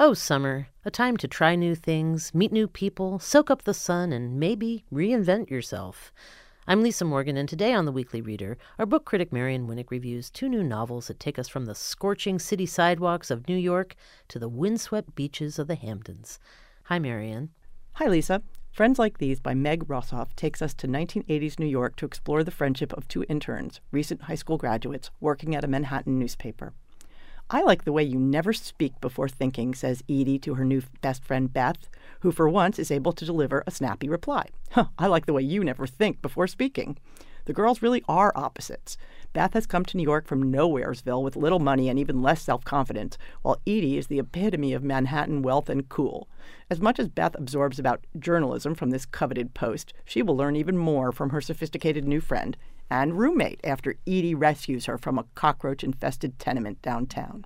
Oh, summer, a time to try new things, meet new people, soak up the sun, and maybe reinvent yourself. I'm Lisa Morgan, and today on The Weekly Reader, our book critic Marion Winik reviews two new novels that take us from the scorching city sidewalks of New York to the windswept beaches of the Hamptons. Hi, Marion. Hi, Lisa. Friends Like These by Meg Rosoff takes us to 1980s New York to explore the friendship of two interns, recent high school graduates, working at a Manhattan newspaper. I like the way you never speak before thinking, says Edie to her new best friend Beth, who for once is able to deliver a snappy reply. Huh, I like the way you never think before speaking. The girls really are opposites. Beth has come to New York from Nowheresville with little money and even less self confidence, while Edie is the epitome of Manhattan wealth and cool. As much as Beth absorbs about journalism from this coveted post, she will learn even more from her sophisticated new friend and roommate after Edie rescues her from a cockroach infested tenement downtown.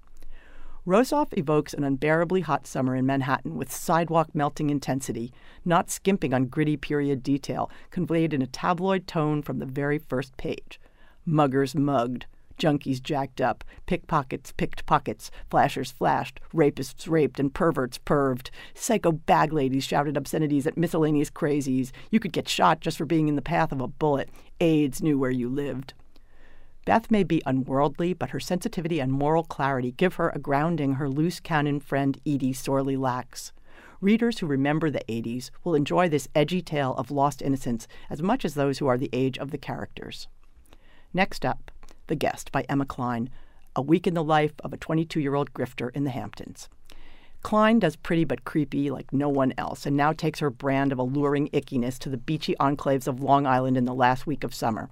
Rosoff evokes an unbearably hot summer in Manhattan with sidewalk melting intensity, not skimping on gritty period detail, conveyed in a tabloid tone from the very first page. Muggers mugged, junkies jacked up, pickpockets picked pockets, flashers flashed, rapists raped, and perverts perved. Psycho bag ladies shouted obscenities at miscellaneous crazies. You could get shot just for being in the path of a bullet. AIDS knew where you lived. Beth may be unworldly, but her sensitivity and moral clarity give her a grounding her loose cannon friend Edie sorely lacks. Readers who remember the 80s will enjoy this edgy tale of lost innocence as much as those who are the age of the characters. Next up, the Guest by Emma Cline, a week in the life of a 22 year old grifter in the Hamptons. Cline does pretty but creepy like no one else and now takes her brand of alluring ickiness to the beachy enclaves of Long Island in the last week of summer.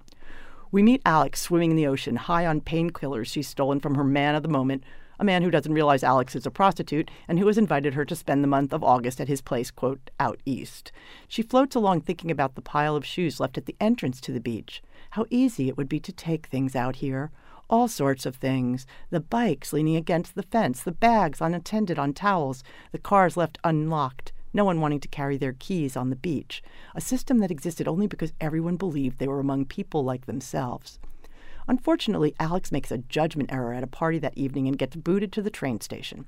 We meet Alex swimming in the ocean, high on painkillers she's stolen from her man of the moment, a man who doesn't realize Alex is a prostitute and who has invited her to spend the month of August at his place, quote, out east. She floats along thinking about the pile of shoes left at the entrance to the beach. How easy it would be to take things out here. All sorts of things. The bikes leaning against the fence, the bags unattended on towels, the cars left unlocked, no one wanting to carry their keys on the beach. A system that existed only because everyone believed they were among people like themselves. Unfortunately, Alex makes a judgment error at a party that evening and gets booted to the train station.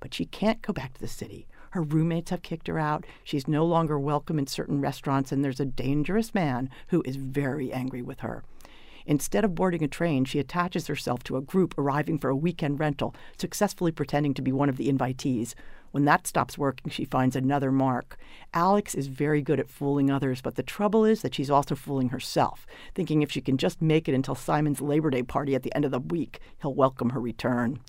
But she can't go back to the city. Her roommates have kicked her out. She's no longer welcome in certain restaurants, and there's a dangerous man who is very angry with her. Instead of boarding a train, she attaches herself to a group arriving for a weekend rental, successfully pretending to be one of the invitees. When that stops working, she finds another mark. Alex is very good at fooling others, but the trouble is that she's also fooling herself, thinking if she can just make it until Simon's Labor Day party at the end of the week, he'll welcome her return.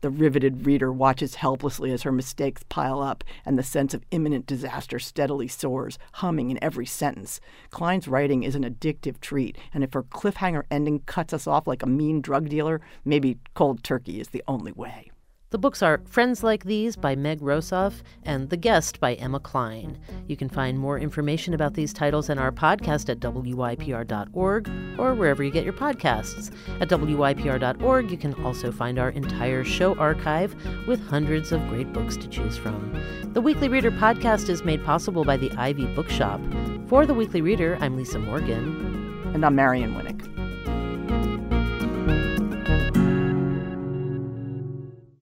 The riveted reader watches helplessly as her mistakes pile up and the sense of imminent disaster steadily soars, humming in every sentence. Cline's writing is an addictive treat, and if her cliffhanger ending cuts us off like a mean drug dealer, maybe cold turkey is the only way. The books are Friends Like These by Meg Rosoff and The Guest by Emma Cline. You can find more information about these titles and our podcast at wypr.org or wherever you get your podcasts. At wypr.org, you can also find our entire show archive with hundreds of great books to choose from. The Weekly Reader podcast is made possible by the Ivy Bookshop. For The Weekly Reader, I'm Lisa Morgan. And I'm Marion Winik.